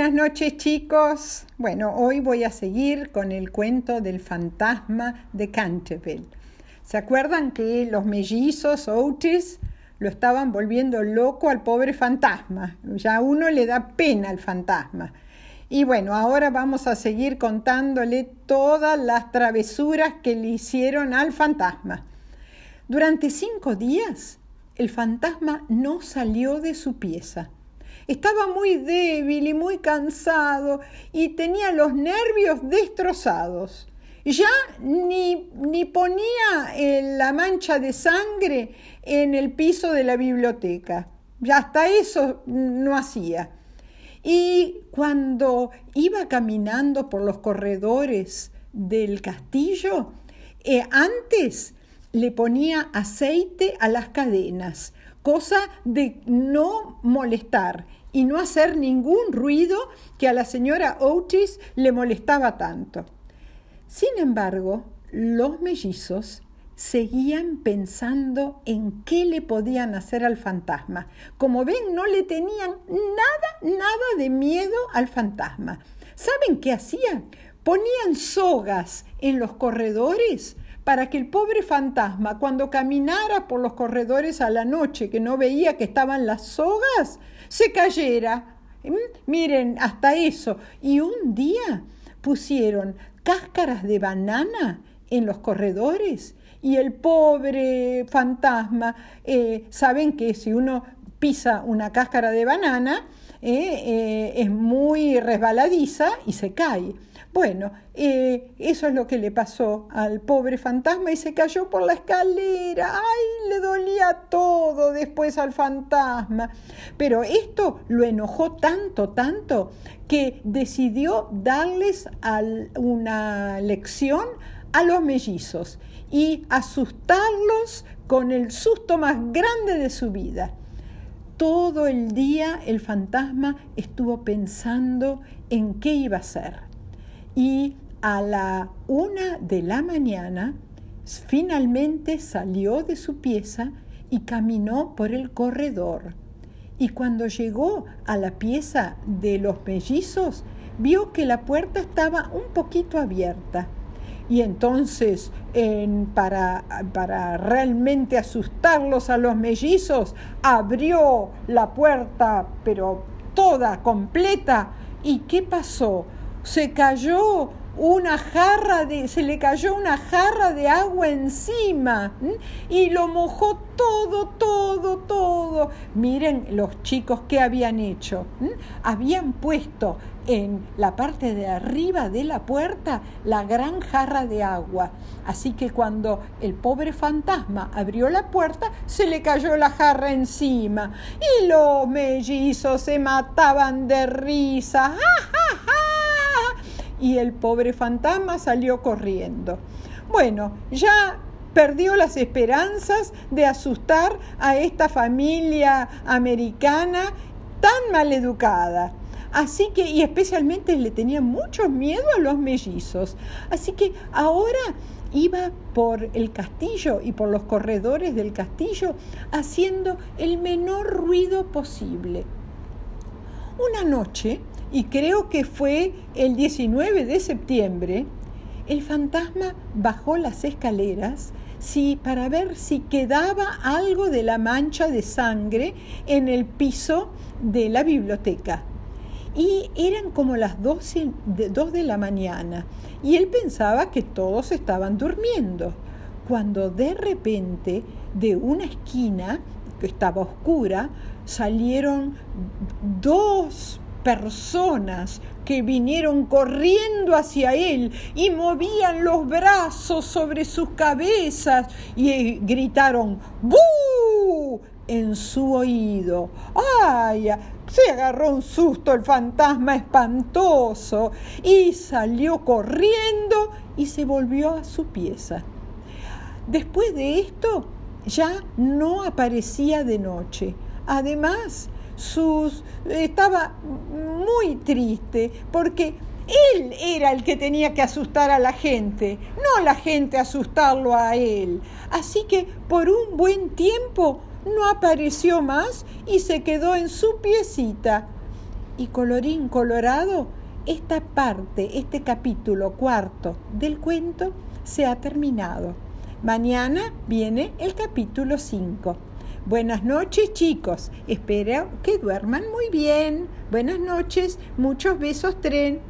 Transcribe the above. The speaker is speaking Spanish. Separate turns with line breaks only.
Buenas noches chicos. Bueno, hoy voy a seguir con el cuento del fantasma de Canterville. ¿Se acuerdan que los mellizos Otis lo estaban volviendo loco al pobre fantasma? Ya uno le da pena al fantasma. Y bueno, ahora vamos a seguir contándole todas las travesuras que le hicieron al fantasma. Durante cinco días, el fantasma no salió de su pieza estaba muy débil y muy cansado y tenía los nervios destrozados. Ya ni, ni ponía la mancha de sangre en el piso de la biblioteca. Ya hasta eso no hacía. Y cuando iba caminando por los corredores del castillo, eh, antes le ponía aceite a las cadenas, cosa de no molestar y no hacer ningún ruido que a la señora Otis le molestaba tanto. Sin embargo, los mellizos seguían pensando en qué le podían hacer al fantasma. Como ven, no le tenían nada, nada de miedo al fantasma. ¿Saben qué hacían? Ponían sogas en los corredores para que el pobre fantasma, cuando caminara por los corredores a la noche, que no veía que estaban las sogas, se cayera. ¿Mm? Miren, hasta eso. Y un día pusieron cáscaras de banana en los corredores y el pobre fantasma, eh, saben que si uno pisa una cáscara de banana, eh, eh, es muy resbaladiza y se cae. Bueno, eh, eso es lo que le pasó al pobre fantasma y se cayó por la escalera. ¡Ay! Le dolía todo después al fantasma. Pero esto lo enojó tanto, tanto, que decidió darles una lección a los mellizos y asustarlos con el susto más grande de su vida. Todo el día el fantasma estuvo pensando en qué iba a hacer y a la una de la mañana finalmente salió de su pieza y caminó por el corredor. Y cuando llegó a la pieza de los mellizos, vio que la puerta estaba un poquito abierta. Y entonces, para, para realmente asustarlos a los mellizos, abrió la puerta, pero toda, completa. ¿Y qué pasó? se cayó una jarra de, se le cayó una jarra de agua encima y lo mojó todo, todo, todo. Miren los chicos qué habían hecho. Habían puesto en la parte de arriba de la puerta la gran jarra de agua. Así que cuando el pobre fantasma abrió la puerta, se le cayó la jarra encima y los mellizos se mataban de risa. ¡Ja, y el pobre fantasma salió corriendo. Bueno, ya perdió las esperanzas de asustar a esta familia americana tan mal educada. Así que, y especialmente le tenía mucho miedo a los mellizos. Así que ahora iba por el castillo y por los corredores del castillo haciendo el menor ruido posible. Una noche y creo que fue el 19 de septiembre, el fantasma bajó las escaleras sí, para ver si quedaba algo de la mancha de sangre en el piso de la biblioteca. Y eran como las 12 de, 2 de la mañana y él pensaba que todos estaban durmiendo, cuando de repente de una esquina que estaba oscura salieron dos personas que vinieron corriendo hacia él y movían los brazos sobre sus cabezas y eh, gritaron ¡Bu! en su oído. ¡Ay! Se agarró un susto el fantasma espantoso y salió corriendo y se volvió a su pieza. Después de esto ya no aparecía de noche. Además, sus, estaba muy triste porque él era el que tenía que asustar a la gente, no la gente asustarlo a él. Así que por un buen tiempo no apareció más y se quedó en su piecita. y colorín colorado, esta parte, este capítulo cuarto del cuento se ha terminado. Mañana viene el capítulo 5. Buenas noches chicos, espero que duerman muy bien. Buenas noches, muchos besos tren.